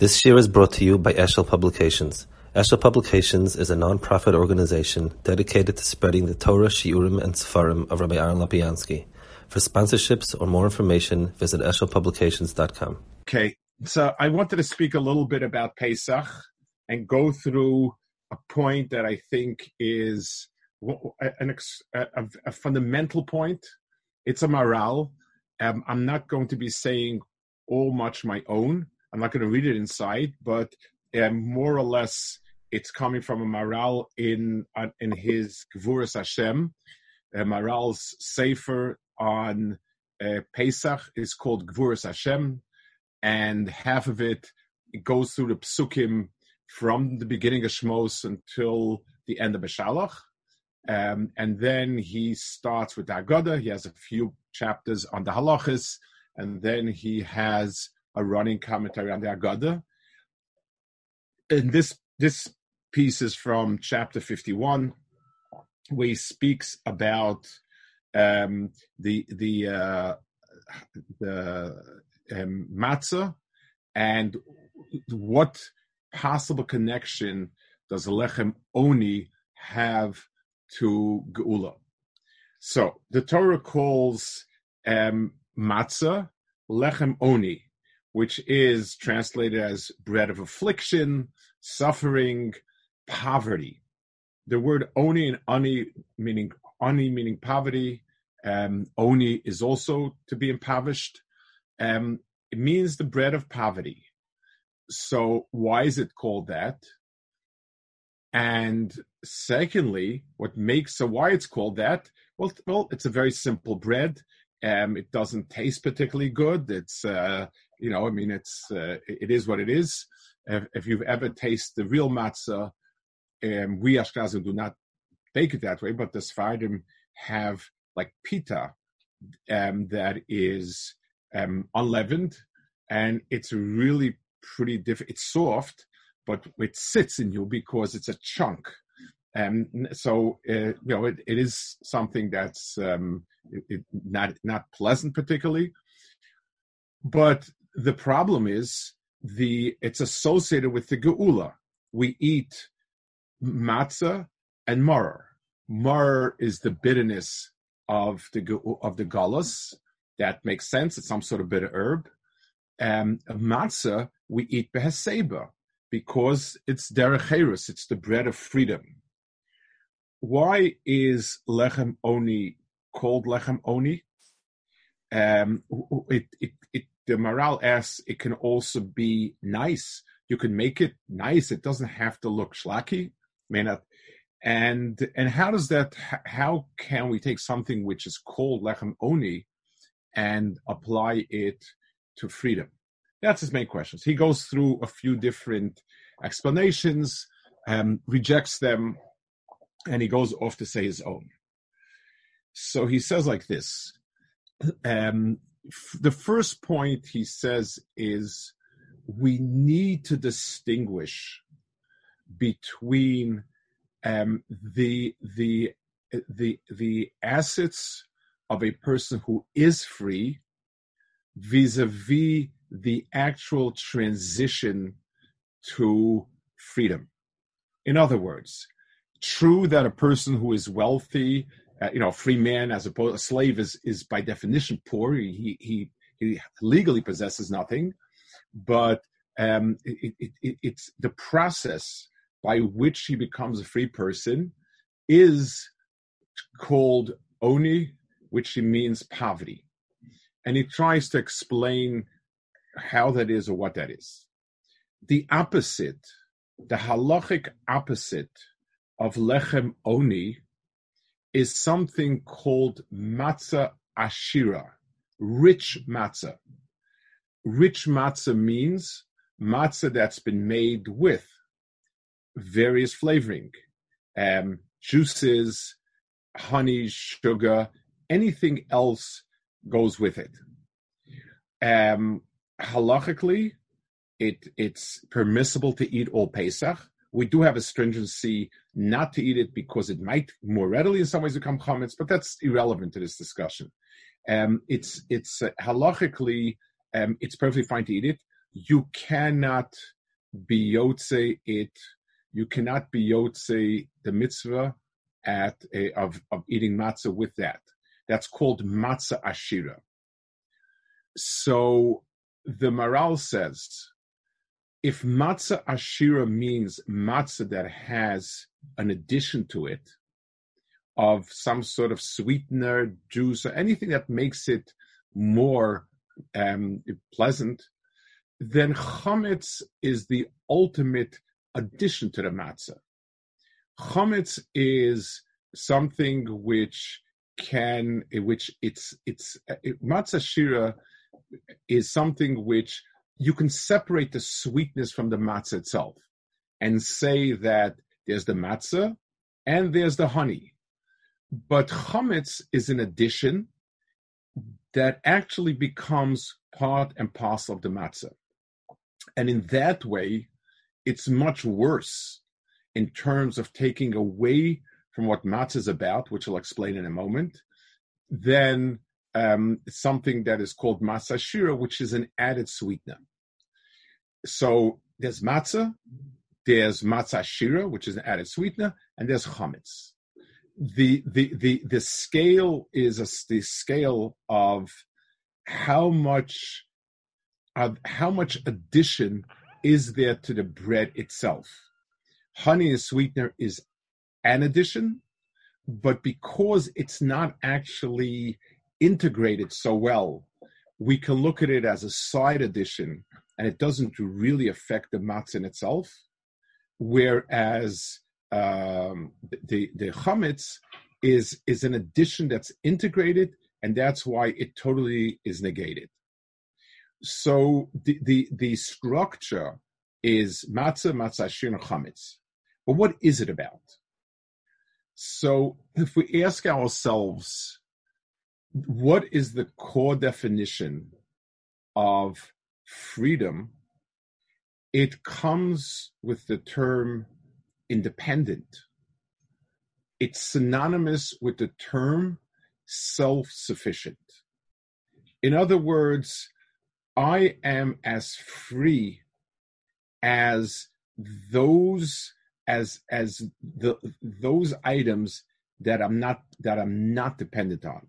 This year is brought to you by Eshel Publications. Eshel Publications is a non-profit organization dedicated to spreading the Torah, Shiurim, and Sefarim of Rabbi Aaron Lopiansky. For sponsorships or more information, visit eshelpublications.com. Okay, so I wanted to speak a little bit about Pesach and go through a point that I think is an, a, a fundamental point. It's a Maharal. Um, I'm not going to be saying all much my own. I'm not going to read it inside, but um, more or less it's coming from a Maharal in uh, in his Gvuras Hashem. Uh, Maharal's Sefer on uh, Pesach is called Gvuras Hashem, and half of it, it goes through the psukim from the beginning of Shmos until the end of Beshalach. Um, and then he starts with the Haggadah. He has a few chapters on the halachas, and then he has a running commentary on the Haggadah. And this this piece is from chapter 51, where he speaks about um, the the uh, the um, matzah and what possible connection does lechem oni have to geula. So the Torah calls um, matzah lechem oni, which is translated as bread of affliction, suffering, poverty. The word oni and ani meaning ani meaning poverty. Um, oni is also to be impoverished. Um, it means the bread of poverty. So why is it called that? And secondly, what makes so why it's called that? Well, well, it's a very simple bread. Um, it doesn't taste particularly good. It's uh, you know, I mean, it's uh, it is what it is. If, if you've ever tasted the real matzah, um, we Ashkenazim do not bake it that way, but the Sephardim have like pita um, that is um, unleavened, and it's really pretty different. It's soft, but it sits in you because it's a chunk. Um, so uh, you know it, it is something that's um, it, it not not pleasant particularly. But the problem is the it's associated with the geula. We eat matzah and maror. Maror is the bitterness of the of the galus. That makes sense. It's some sort of bitter herb. Um, matzah we eat beheseba because it's derech It's the bread of freedom. Why is lechem oni called lechem oni? Um, it, it, it, the Maharal asks it can also be nice. You can make it nice. It doesn't have to look schlocky. May not. And and how does that? How can we take something which is called lechem oni and apply it to freedom? That's his main questions. He goes through a few different explanations, um, rejects them, and he goes off to say his own. So he says like this. Um, the first point he says is we need to distinguish between um, the the the the assets of a person who is free vis-a-vis the actual transition to freedom. In other words, true that a person who is wealthy, uh, you know, a free man as opposed a slave is is by definition poor. He he he legally possesses nothing, but um, it, it, it, it's the process by which he becomes a free person is called oni, which means poverty, and he tries to explain how that is or what that is. The opposite, the halachic opposite of lechem oni is something called matzah ashira, rich matzah. Rich matzah means matzah that's been made with various flavoring, um, juices, honey, sugar, anything else goes with it. Um, halachically, it it's permissible to eat all Pesach. We do have a stringency not to eat it because it might more readily in some ways become chametz, but that's irrelevant to this discussion. Um, it's it's uh, halachically um, it's perfectly fine to eat it. you cannot be yotze it. You cannot be yotze the mitzvah at a, of of eating matzah with that. That's called matzah ashira. So the Maharal says, if matzah ashira means matzah that has an addition to it of some sort of sweetener, juice, or anything that makes it more um, pleasant, then chametz is the ultimate addition to the matzah. Chametz is something which can, which it's it's it, matzah shira is something which you can separate the sweetness from the matzah itself and say that there's the matzah and there's the honey. But chametz is an addition that actually becomes part and parcel of the matzah. And in that way, it's much worse in terms of taking away from what matzah is about, which I'll explain in a moment, than um, something that is called matzah shira, which is an added sweetener. So there's matzah, there's matzah shira, which is an added sweetener, and there's chametz. The the the the scale is a, the scale of how much of how much addition is there to the bread itself. Honey and sweetener is an addition, but because it's not actually integrated so well, we can look at it as a side addition and it doesn't really affect the matzah in itself. Whereas um, the the chametz is is an addition that's integrated, and that's why it totally is negated. So the the, the structure is matzah, matzah, shir, chametz. But what is it about? So if we ask ourselves, what is the core definition of freedom? It comes with the term independent. It's synonymous with the term self sufficient. In other words, I am as free as those as as the those items that I'm not that I'm not dependent on.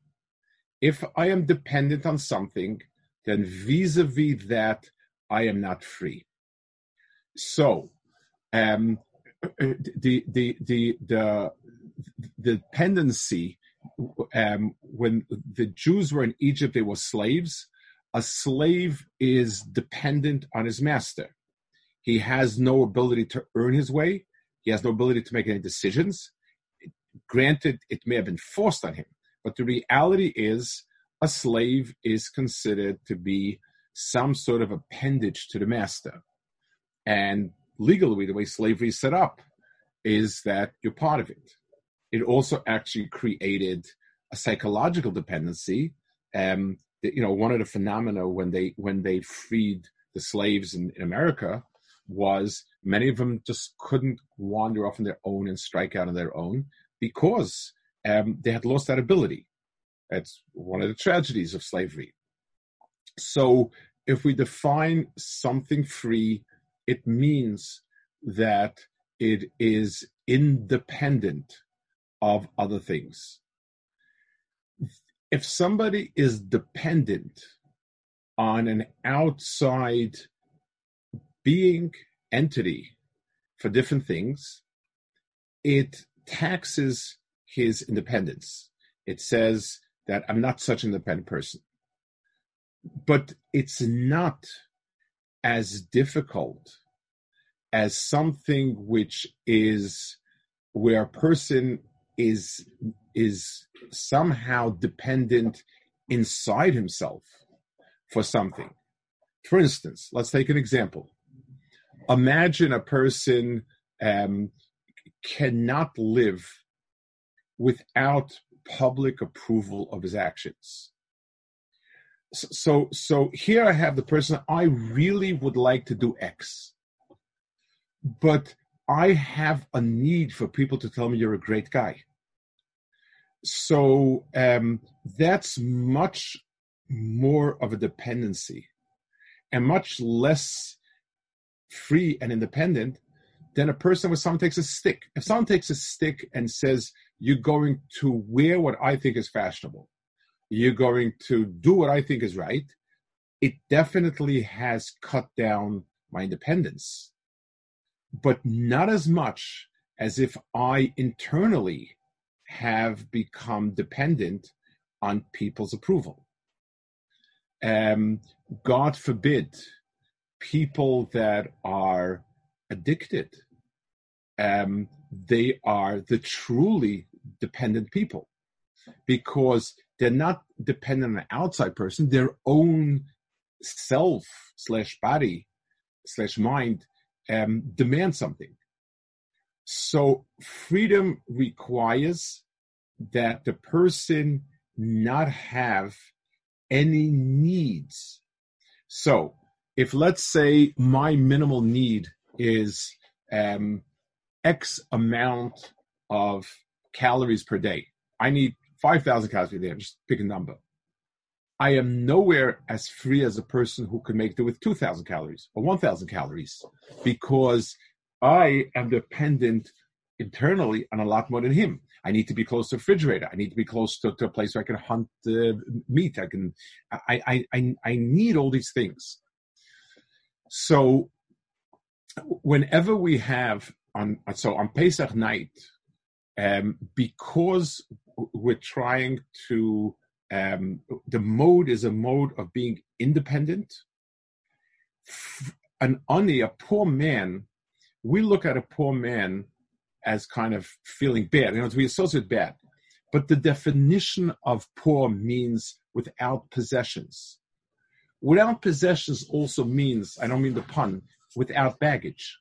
If I am dependent on something, then vis-a-vis that I am not free. So um, the the the the the dependency um, when the Jews were in Egypt, they were slaves. A slave is dependent on his master. He has no ability to earn his way. He has no ability to make any decisions. Granted, it may have been forced on him, but the reality is a slave is considered to be some sort of appendage to the master. And legally, the way slavery is set up is that you're part of it. It also actually created a psychological dependency. Um, you know, one of the phenomena when they when they freed the slaves in, in America was many of them just couldn't wander off on their own and strike out on their own because um, they had lost that ability. That's one of the tragedies of slavery. So, if we define something free, it means that it is independent of other things. If somebody is dependent on an outside being entity for different things, it taxes his independence. It says that I'm not such an independent person. But it's not as difficult as something which is where a person is is somehow dependent inside himself for something. For instance, let's take an example imagine a person um, cannot live without public approval of his actions. So, so here I have the person I really would like to do X, but I have a need for people to tell me you're a great guy. So um, that's much more of a dependency and much less free and independent than a person where someone takes a stick. If someone takes a stick and says, You're going to wear what I think is fashionable, you're going to do what I think is right, it definitely has cut down my independence. But not as much as if I internally have become dependent on people's approval. Um, God forbid, people that are addicted, um, they are the truly dependent people because they're not dependent on an outside person, their own self slash body slash mind um, demand something. So freedom requires that the person not have any needs. So if let's say my minimal need is um, X amount of calories per day, I need 5,000 calories per day. Just pick a number. I am nowhere as free as a person who can make do with 2,000 calories or 1,000 calories because I am dependent internally on a lot more than him. I need to be close to a refrigerator. I need to be close to, to a place where I can hunt uh, meat. I can, I, I, I, I need all these things. So whenever we have on, so on Pesach night, um, because we're trying to, um, the mode is a mode of being independent. An ani, a poor man, we look at a poor man as kind of feeling bad. You know, we associate bad. But the definition of poor means without possessions. Without possessions also means, I don't mean the pun, without baggage.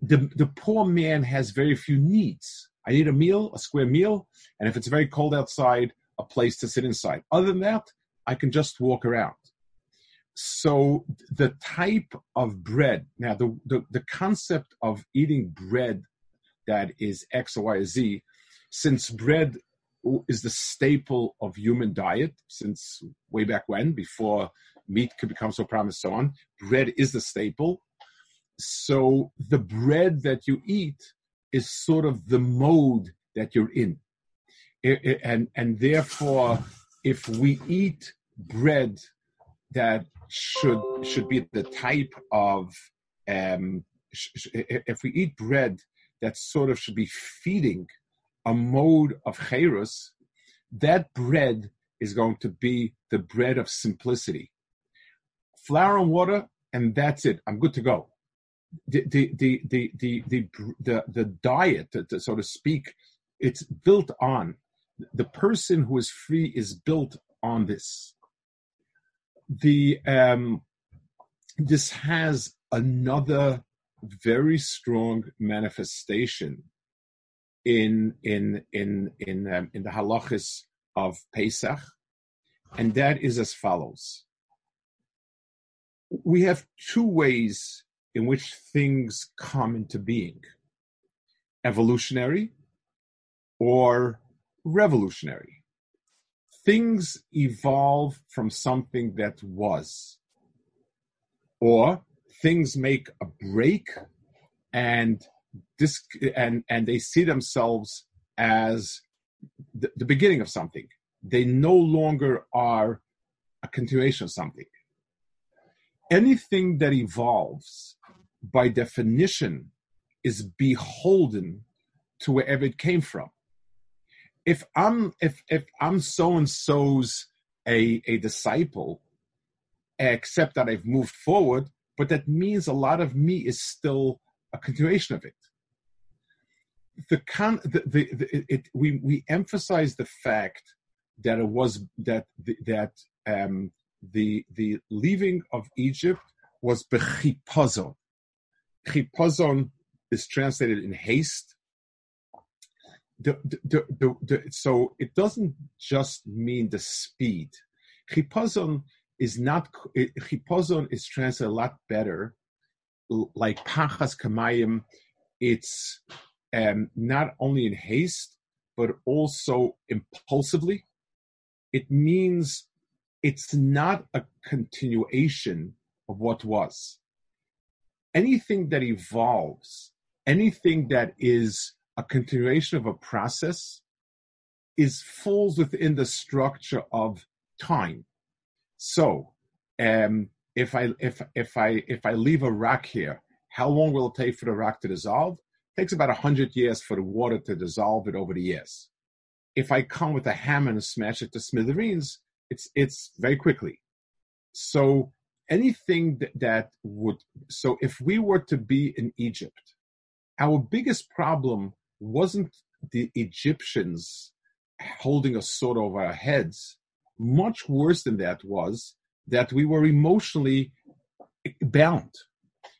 The, the poor man has very few needs. I need a meal, a square meal, and if it's very cold outside, a place to sit inside. Other than that, I can just walk around. So the type of bread, now the, the, the concept of eating bread that is X or Y or Z, since bread is the staple of human diet since way back when, before meat could become so prominent, so on. Bread is the staple. So the bread that you eat is sort of the mode that you're in. And, and therefore, if we eat bread that should should be the type of um, if we eat bread that sort of should be feeding a mode of chayrus, that bread is going to be the bread of simplicity. Flour and water, and that's it. I'm good to go. The the the the the the the, diet, so to speak, it's built on the person who is free is built on this. The um, this has another very strong manifestation in in in in um, in the halachas of Pesach, and that is as follows. We have two ways in which things come into being: evolutionary or revolutionary. Things evolve from something that was, or things make a break and this and and they see themselves as the, the beginning of something they no longer are a continuation of something anything that evolves by definition is beholden to wherever it came from if i'm if if i'm so and so's a a disciple except that i've moved forward but that means a lot of me is still a continuation of it. The con, the, the, the it, we we emphasize the fact that it was that that um, the the leaving of Egypt was bechipazon. Chipazon is translated in haste. The, the, the, so it doesn't just mean the speed. Chipazon is not chipozon is translated a lot better, like pachas kamayim. It's um, not only in haste but also impulsively. It means it's not a continuation of what was. Anything that evolves, anything that is a continuation of a process, is falls within the structure of time. So, um, if I if if I if I leave a rock here, how long will it take for the rock to dissolve? It takes about hundred years for the water to dissolve it over the years. If I come with a hammer and smash it to smithereens, it's it's very quickly. So anything that, that would so if we were to be in Egypt, our biggest problem wasn't the Egyptians holding a sword over our heads. Much worse than that was that we were emotionally bound.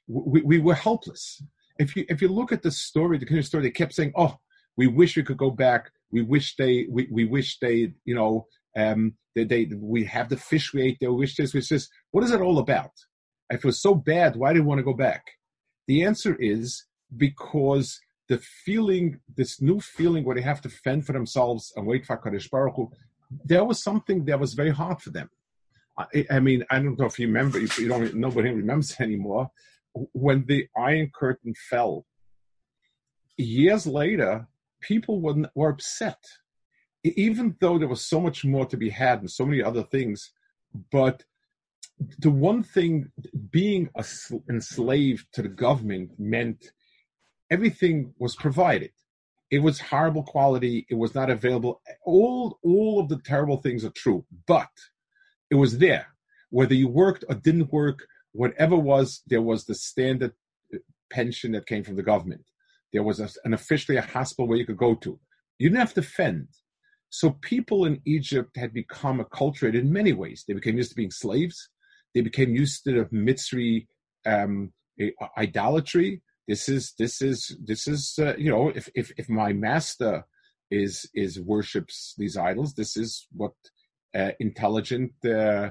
We, we were helpless. If you if you look at the story, the kind of story, they kept saying, "Oh, we wish we could go back. We wish they we, we wish they you know um they, they we have the fish we ate. They wish this, wish this. What is it all about? It was so bad, why do you want to go back? The answer is because the feeling, this new feeling where they have to fend for themselves and wait for Kadosh Baruch Hu, there was something that was very hard for them. I, I mean, I don't know if you remember, if you don't, nobody remembers anymore. When the Iron Curtain fell, years later, people were, were upset, even though there was so much more to be had and so many other things. But the one thing, being enslaved to the government meant everything was provided. It was horrible quality. It was not available. All all of the terrible things are true, but it was there. Whether you worked or didn't work, whatever was, there was the standard uh, pension that came from the government. There was a, an officially a hospital where you could go to. You didn't have to fend. So people in Egypt had become acculturated in many ways. They became used to being slaves. They became used to the Mitzri um, idolatry. This is this is this is uh, you know if if if my master is is worships these idols, this is what uh, intelligent uh,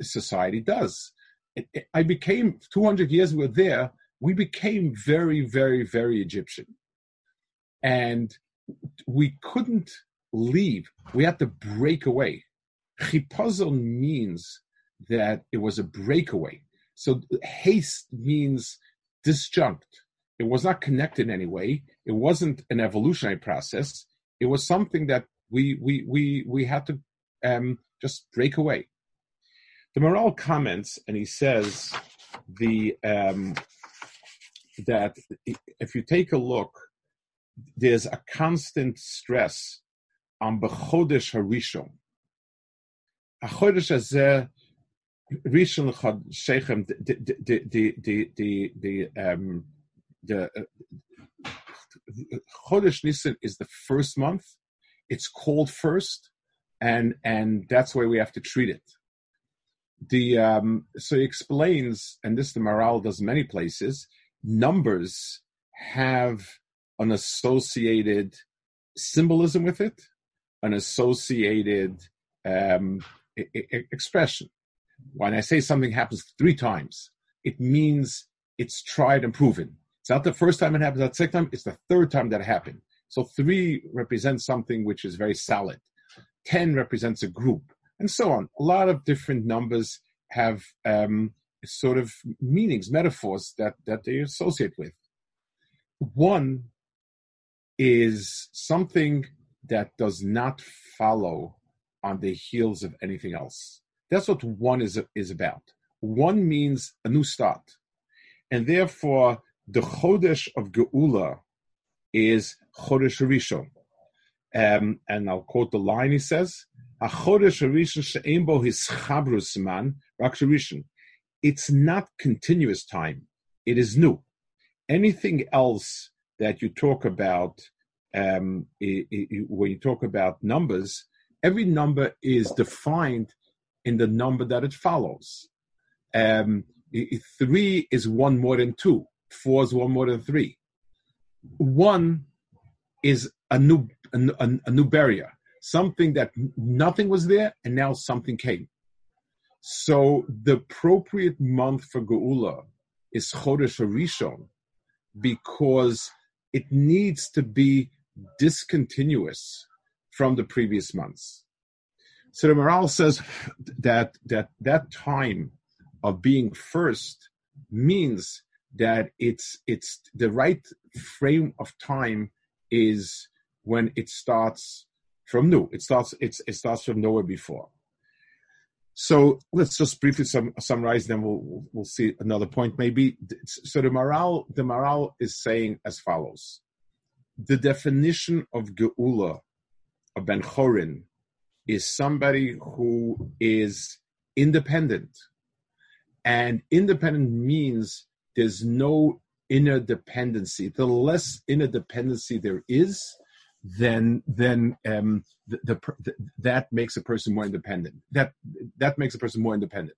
society does. It, it, I became 200 years we were there. We became very very very Egyptian, and we couldn't leave. We had to break away. Chipazon means that it was a breakaway. So haste means disjunct. It was not connected in any way. It wasn't an evolutionary process. It was something that we we we we had to um, just break away. The Maharal comments and he says the um, that if you take a look, there's a constant stress on Bechodesh Harishon. A Chodesh Hazeh Rishon Shechem the the the the the um uh, Chodesh Nisan is the first month. It's called first, and and that's why we have to treat it. The um, so he explains, and this the Maharal does many places. Numbers have an associated symbolism with it, an associated um, I- I- expression. When I say something happens three times, it means it's tried and proven. It's not the first time it happens, not the second time, it's the third time that happened. So three represents something which is very solid. Ten represents a group, and so on. A lot of different numbers have um, sort of meanings, metaphors that, that they associate with. One is something that does not follow on the heels of anything else. That's what one is, is about. One means a new start. And therefore, the Chodesh of Geula is Chodesh Rishon. Um, and I'll quote the line he says. It's not continuous time. It is new. Anything else that you talk about, um, it, it, when you talk about numbers, every number is defined in the number that it follows. Um, three is one more than two four is one more than three. One is a new a, a, a new barrier, something that nothing was there and now something came. So the appropriate month for Geula is Chodesh Rishon because it needs to be discontinuous from the previous months. So the Maharal says that that that time of being first means that it's it's the right frame of time is when it starts from new. It starts it's it starts from nowhere before. So let's just briefly sum, summarize. Then we'll we'll see another point maybe. So the Maharal the Maharal is saying as follows: the definition of geula of Ben Chorin is somebody who is independent, and independent means there's no inner dependency. The less inner dependency there is, then then um, the, the, the, that makes a person more independent. That that makes a person more independent.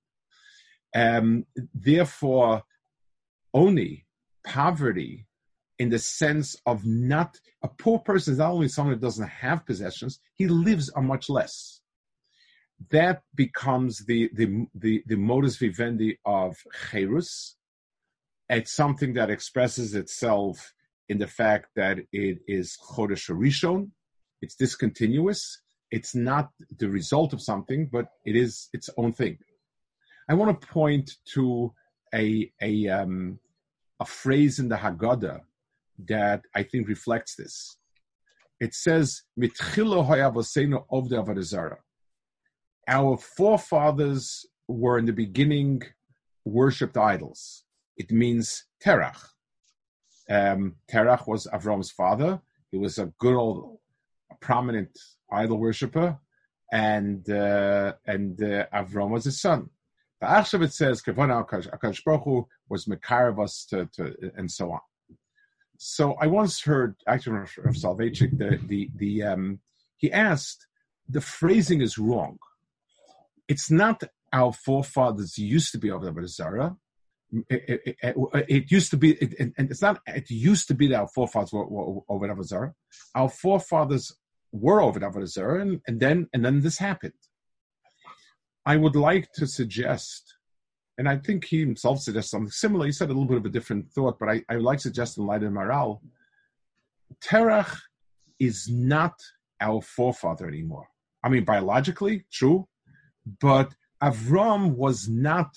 Um, therefore, only poverty, in the sense of not a poor person is not only someone who doesn't have possessions, he lives on much less. That becomes the the the, the modus vivendi of cherus. It's something that expresses itself in the fact that it is Chodesh Rishon, it's discontinuous, it's not the result of something, but it is its own thing. I want to point to a a um, a phrase in the Haggadah that I think reflects this. It says, Our forefathers were in the beginning worshipped idols. It means terach. Um, Terach was Avram's father. He was a good old, prominent idol worshiper, and uh, and uh, Avram was his son. The Achshav it says Kavana Akash Baruch was Mekaravas to, to and so on. So I once heard actually of Soloveitchik the the the um, he asked the phrasing is wrong. It's not our forefathers used to be of the Zara it, it, it, used to be, it, and it's not, it used to be that our forefathers were, were over Avodah Our forefathers were over Avodah and, and then, and then this happened. I would like to suggest, and I think he himself suggests something similar. He said a little bit of a different thought, but I, I like to suggest in light of Maharal, Terach is not our forefather anymore. I mean, biologically, true, but Avram was not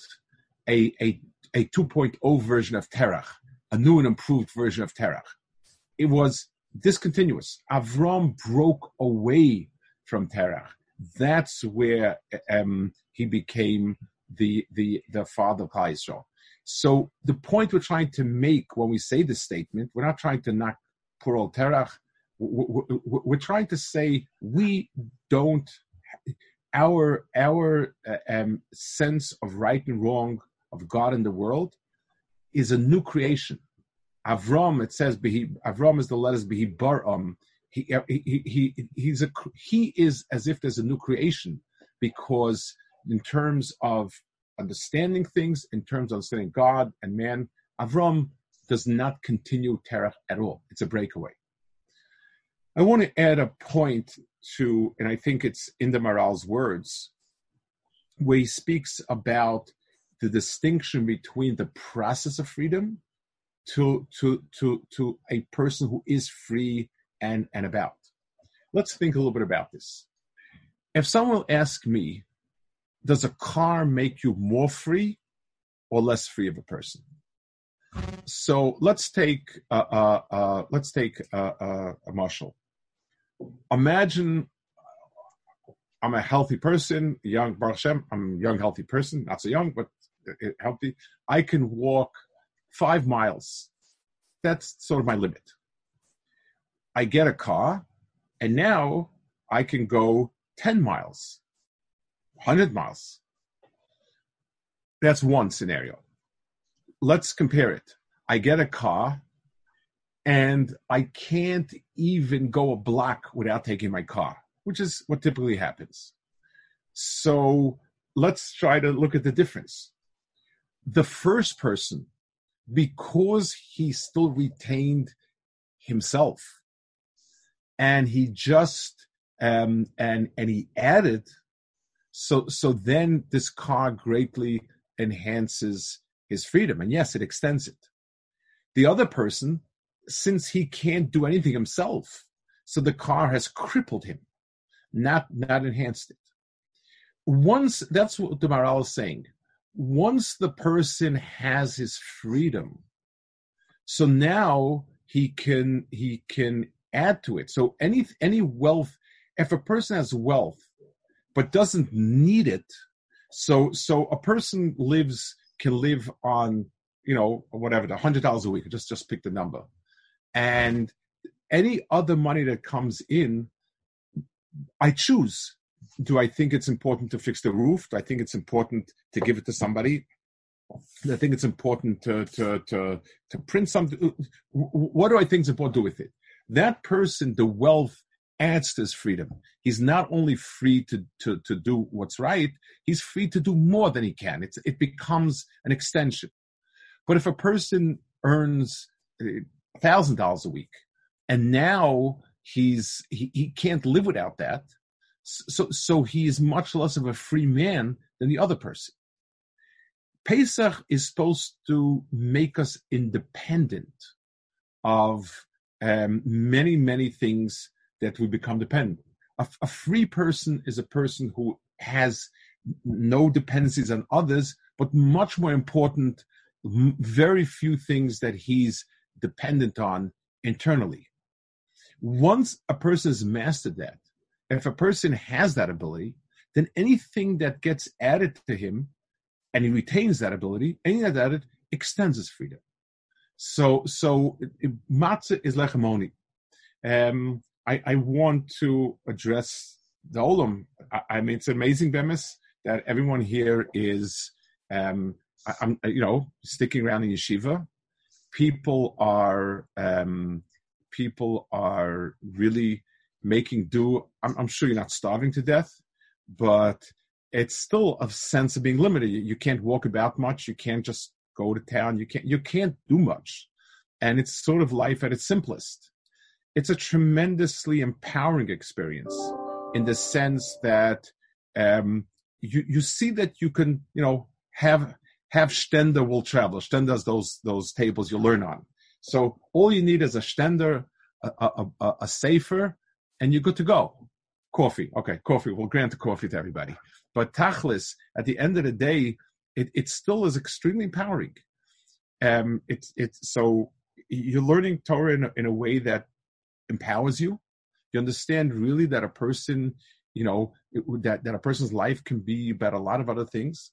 a, a a 2.0 version of Terach, a new and improved version of Terach. It was discontinuous. Avram broke away from Terach. That's where um, he became the the the father of Israel. So the point we're trying to make when we say this statement, we're not trying to knock poor old Terach. We're trying to say we don't our our uh, um, sense of right and wrong of God in the world is a new creation. Avram, it says, Avram is the letters Behi Baram. He, he, he, he's a, he is as if there's a new creation because in terms of understanding things, in terms of understanding God and man, Avram does not continue Terach at all. It's a breakaway. I want to add a point to, and I think it's in the Maharal's words, where he speaks about the distinction between the process of freedom to to to to a person who is free and and about. Let's think a little bit about this. If someone asks me, does a car make you more free or less free of a person? So let's take uh, uh, uh, let's take uh, uh, a mashal. Imagine I'm a healthy person, young Baruch Hashem, I'm a young healthy person, not so young, but healthy, I can walk five miles. That's sort of my limit. I get a car, and now I can go 10 miles, 100 miles. That's one scenario. Let's compare it. I get a car, and I can't even go a block without taking my car, which is what typically happens. So let's try to look at the difference the first person, because he still retained himself, and he just um, and and he added, so so then this car greatly enhances his freedom, and yes, it extends it. The other person, since he can't do anything himself, so the car has crippled him, not not enhanced it. Once that's what the Maharal is saying once the person has his freedom, so now he can he can add to it. So any any wealth, if a person has wealth but doesn't need it, so so a person lives can live on you know whatever the hundred dollars a week. Just just pick the number, and any other money that comes in, I choose. Do I think it's important to fix the roof? Do I think it's important to give it to somebody? I think it's important to to to to print something. What do I think is important to do with it? That person, the wealth adds to his freedom. He's not only free to to to do what's right, he's free to do more than he can. It's it becomes an extension. But if a person earns thousand dollars a week, and now he's he, he can't live without that, so so he is much less of a free man than the other person. Pesach is supposed to make us independent of um, many, many things that we become dependent. A, a, free person is a person who has no dependencies on others, but much more important, very few things that he's dependent on internally. Once a person has mastered that, if a person has that ability, then anything that gets added to him and he retains that ability, anything that added extends his freedom. So, so matzah is lechem oni. Um, I, I want to address the olam. I, I mean, it's amazing, Bemis, that everyone here is, um, I, am you know, sticking around in yeshiva. People are, um, people are really making do. I'm, I'm sure you're not starving to death, but it's still a sense of being limited. You, you can't walk about much. You can't just go to town. You can't you can't do much, and it's sort of life at its simplest. It's a tremendously empowering experience in the sense that um, you you see that you can you know have have stender will travel. Stender's those those tables you learn on. So all you need is a stender, a, a, a, a sefer, and you're good to go. Coffee, okay, coffee. We'll grant the coffee to everybody. But tachlis, at the end of the day, it, it still is extremely empowering. Um, it's it's so you're learning Torah in in a way that empowers you. You understand really that a person, you know, it, that that a person's life can be about a lot of other things,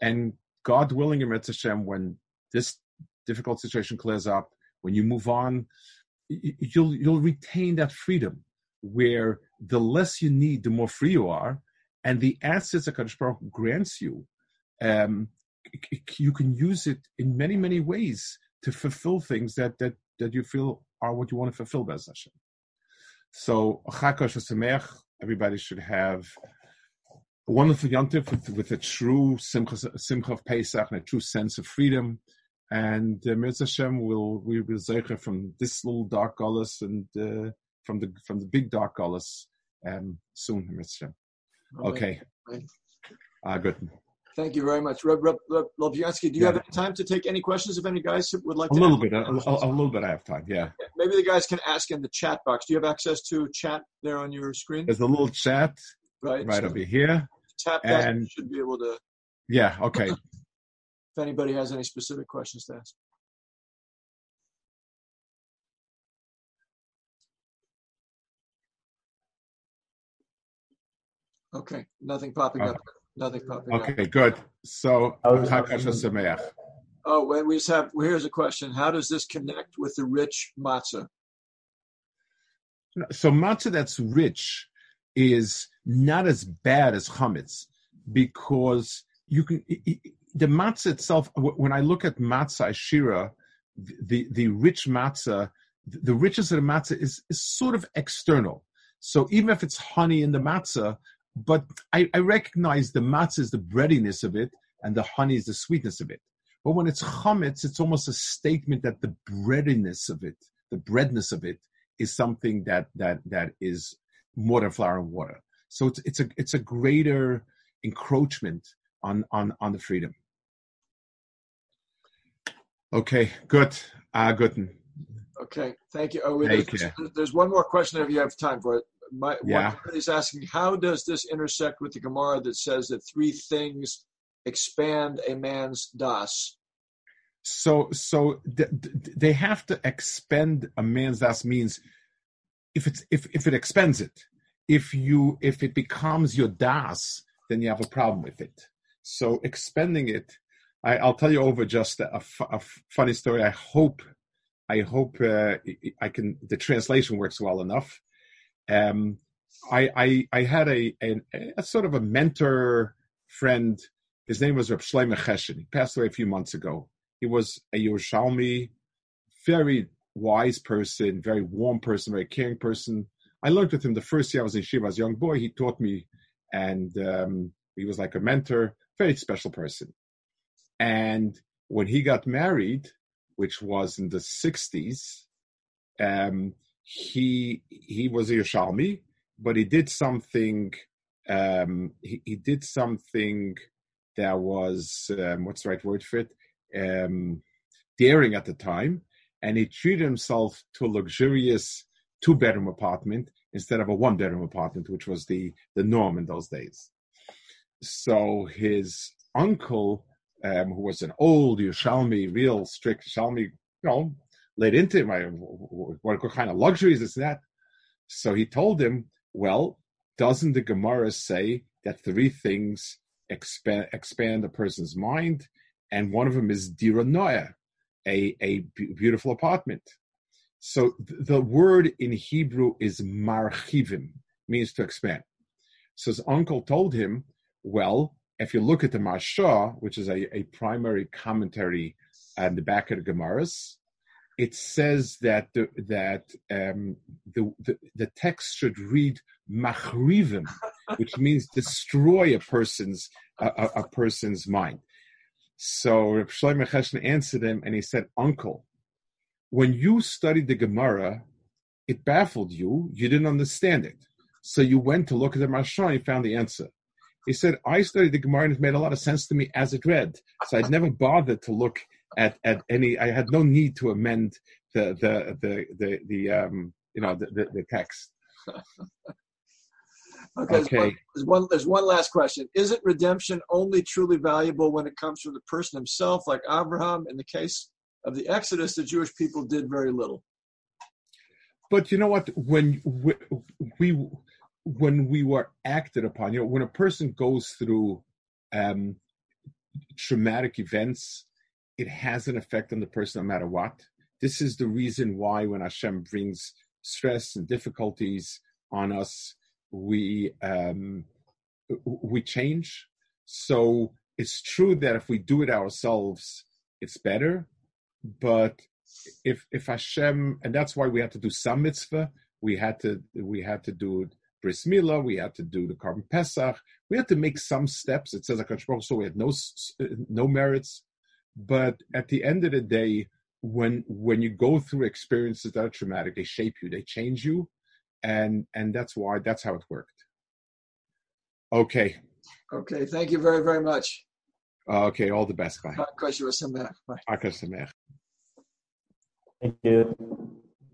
and God willing, in Hashem, when this difficult situation clears up, when you move on, you'll you'll retain that freedom where the less you need, the more free you are, and the assets that Kadosh Baruch grants you, um, you can use it in many many ways to fulfill things that that that you feel are what you want to fulfill, Bez Hashem. So Sameach, everybody should have a wonderful yontif with, with a true simcha, simcha of Pesach and a true sense of freedom. And uh, Mirz Hashem will we will zeicher from this little dark gullus and uh, from the from the big dark gullus um, soon, Mirz Hashem. Okay. Uh, good. Thank you very much. Reb, Reb, Reb do you yeah. have any time to take any questions if any guys would like a to? Little bit, a, a, little bit. I have time. Yeah. Maybe the guys can ask in the chat box. Do you have access to chat there on your screen? There's a little chat right, right so over here. Tap that. And, you should be able to. Yeah. Okay. if anybody has any specific questions to ask. Okay, nothing popping okay. up. Nothing popping okay, up. Okay, good. So, Oh, well, we just have. Well, here's a question: How does this connect with the rich matzah? So matzah that's rich is not as bad as chametz because you can the matzah itself. When I look at matzah ashira, the the rich matzah, the richness of the matzah is is sort of external. So even if it's honey in the matzah, but I, I recognize the matzah is the breadiness of it, and the honey is the sweetness of it. But when it's chametz, it's almost a statement that the breadiness of it, the breadness of it, is something that that that is more than flour and water. So it's it's a it's a greater encroachment on on on the freedom. Okay, good. Uh, good. Okay, thank you. Oh, wait, there's, there's, one more question if you have time for it my yeah. one is asking how does this intersect with the Gemara that says that three things expand a man's das? So, so th- th- they have to expend a man's das means if it's if if it expends it. If you if it becomes your das, then you have a problem with it. So expending it, I, will tell you over just a, a, funny story. I hope I hope uh, I can the translation works well enough. Um, I, I I had a, a, a sort of a mentor friend. His name was Reb Shlomo Chesed. He passed away a few months ago. He was a Yerushalmi, very wise person, very warm person, very caring person. I learned with him the first year I was in Shiva as a young boy. He taught me, and um, he was like a mentor, very special person. And when he got married, which was in the 60s, um, he he was a Yerushalmi, but he did something. Um, he, he did something that was um, what's the right word for it? Um, daring at the time, and he treated himself to a luxurious two bedroom apartment instead of a one bedroom apartment, which was the the norm in those days. So his uncle, um, who was an old Yerushalmi, real strict Yerushalmi, you know, laid into him, what, kind of luxuries is that? So he told him, well, doesn't the Gemara say that three things expand, expand a person's mind? And one of them is dira noya, a, a beautiful apartment. So th- the word in Hebrew is marchivim, means to expand. So his uncle told him, well, if you look at the Maharsha, which is a, a primary commentary uh, at the back of the Gemaras, it says that the, that um, the, the, the text should read machrivim, which means destroy a person's a, a person's mind. So Reb Shlomo Chesed answered him, and he said, "Uncle, when you studied the Gemara, it baffled you. You didn't understand it, so you went to look at the Maharsha and you found the answer." He said, "I studied the Gemara and it made a lot of sense to me as it read, so I'd never bothered to look at, at any. I had no need to amend the the the the, the um you know the, the, the text." Okay. okay. There's, one, there's one last question. Is it redemption only truly valuable when it comes from the person himself, like Abraham? In the case of the Exodus, the Jewish people did very little. But you know what? When we, we when we were acted upon, you know, when a person goes through um, traumatic events, it has an effect on the person no matter what. This is the reason why when Hashem brings stress and difficulties on us, we um, we change. So it's true that if we do it ourselves, it's better. But if if Hashem, and that's why we had to do some mitzvah. We had to we had to do bris milah. We had to do the korban pesach. We had to make some steps. It says Hakadosh so we had no no merits. But at the end of the day, when when you go through experiences that are traumatic, they shape you, they change you, and and that's why that's how it worked. Okay. Okay. Thank you very very much. okay. All the best. Bye. Bye. Thank you.